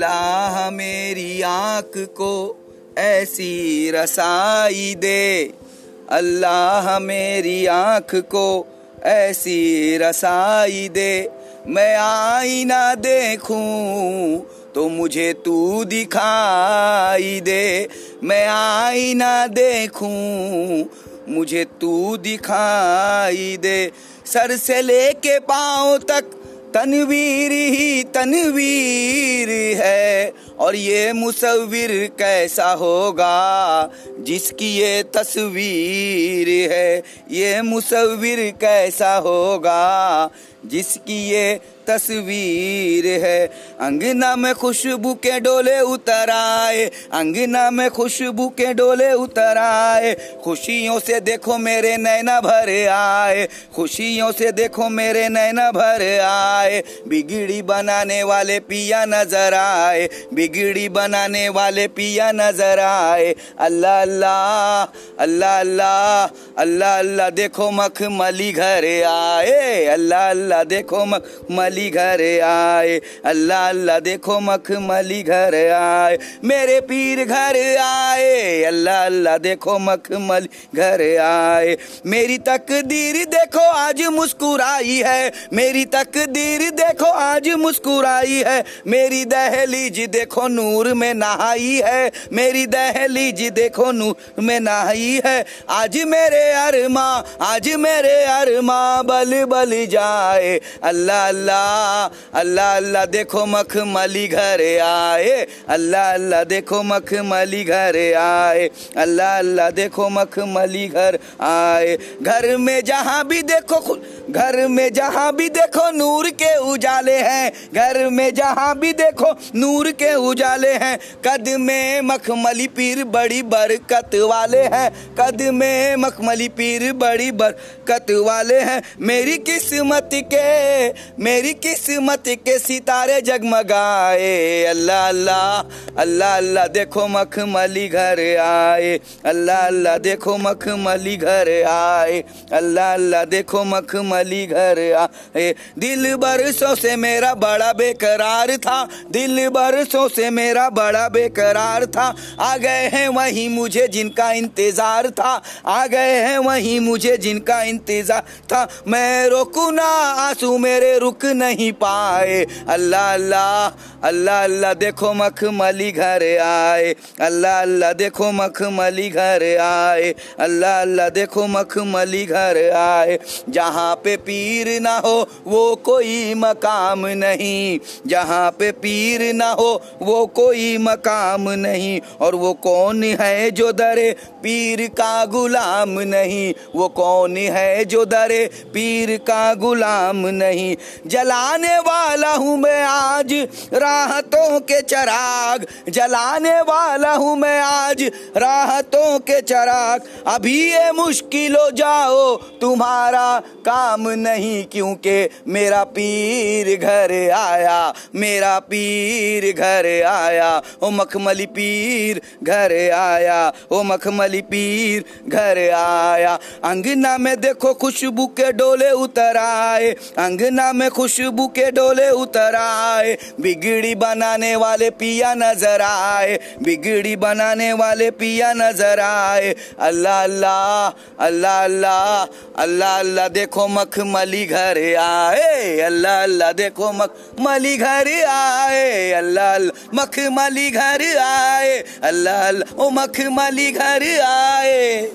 अल्लाह मेरी आँख को ऐसी रसाई दे। अल्लाह मेरी आँख को ऐसी रसाई दे। मैं आईना देखूँ तो मुझे तू दिखाई दे। मैं आईना देखूँ, मुझे तू दिखाई दे। सर से लेके पाँव तक तनवीर ही तनवीर है, और ये मुसविर कैसा होगा, जिसकी ये तस्वीर है, ये मुसविर कैसा होगा जिसकी ये तस्वीर है। अंगना में खुशबू के डोले उतर आए। अंगना में खुशबू के डोले उतर आए। खुशियों से देखो मेरे नैना भर आए। खुशियों से देखो मेरे नैना भर आए। बिगड़ी बनाने वाले पिया नज़र आए। बिगड़ी बनाने वाले पिया नज़र आए। अल्लाह अल्लाह अल्लाह अल्लाह अल्लाह अल्लाह, देखो मखमली घर आए। अल्लाह अल्लाह देखो मखमली मखमली घर आए, अल्लाह अल्लाह देखो मखमली घर आए, मेरे पीर घर आए, अल्लाह अल्लाह देखो मखमली घर आए। मेरी तकदीर देखो आज मुस्कुराई है, मेरी तकदीर देखो आज मुस्कुराई है, मेरी दहलीज देखो नूर में नहाई है, मेरी दहलीज देखो नूर में नहाई है। आज मेरे अरमा, आज मेरे अरमा बल बल जाए अल्लाह अल्लाह अल्लाह अल्लाह, देखो मखमली घर आए। अल्लाह अल्लाह, देखो मखमली घर आए। अल्लाह अल्लाह, देखो मखमली घर आए। घर में जहाँ भी देखो घर में जहाँ भी देखो नूर के उजाले हैं, घर में जहाँ भी देखो नूर के उजाले हैं। कद में मखमली पीर, बड़ी बरकत वाले हैं। कद में मखमली पीर, बड़ी बरकत वाले हैं। मेरी किस्मत के, मेरी किस्मत के सितारे जगमगाए। अल्लाह अल्लाह अल्लाह अल्लाह, देखो मखमली घर आए। अल्लाह अल्लाह, देखो मखमली घर आए। अल्लाह अल्लाह, देखो मखमली घर आए। दिल बरसों से मेरा बड़ा बेकरार था। दिल बरसों से मेरा बड़ा बेकरार था। आ गए हैं वही मुझे जिनका इंतज़ार था। आ गए हैं वही मुझे जिनका इंतज़ार था। मैं रुकू ना आँसू मेरे रुक नहीं पाए। अल्लाह अल्लाह अल्लाह अल्लाह देखो मखमली घर आए। अल्लाह अल्लाह देखो मखमली घर आए। अल्लाह अल्लाह देखो मखमली घर आए। जहाँ पे पीर ना हो, वो कोई मकाम नहीं। जहाँ पे पीर ना हो, वो कोई मकाम नहीं। और वो कौन है जो दरे, पीर का गुलाम नहीं। वो कौन है जो दरे, पीर का गुलाम नहीं। जलाने वाला हूँ मैं आज राहतों के चराग जलाने वाला हूँ मैं आज। राहतों के चराग, अभी ये मुश्किल हो जाओ। तुम्हारा काम नहीं क्योंकि मेरा पीर घर आया, मेरा पीर घर आया। ओ मखमली पीर घर आया, ओ मखमली पीर घर आया। अंगना में देखो खुशबू के डोले उतर आए, अंगना में खुशबू के डोले उतर आए। बिगड़ी बनाने वाले पिया नज़र आए, बिगड़ी बनाने वाले पिया नज़र आए। अल्लाह अल्लाह अल्लाह अल्लाह अल्लाह अल्लाह, देखो मखमली घर आए। अल्लाह अल्लाह, देखो मखमली घर आए। अल्लाह अल्लाह, मखमली घर आए। अल्लाह अल्लाह, ओ मखमली घर आए।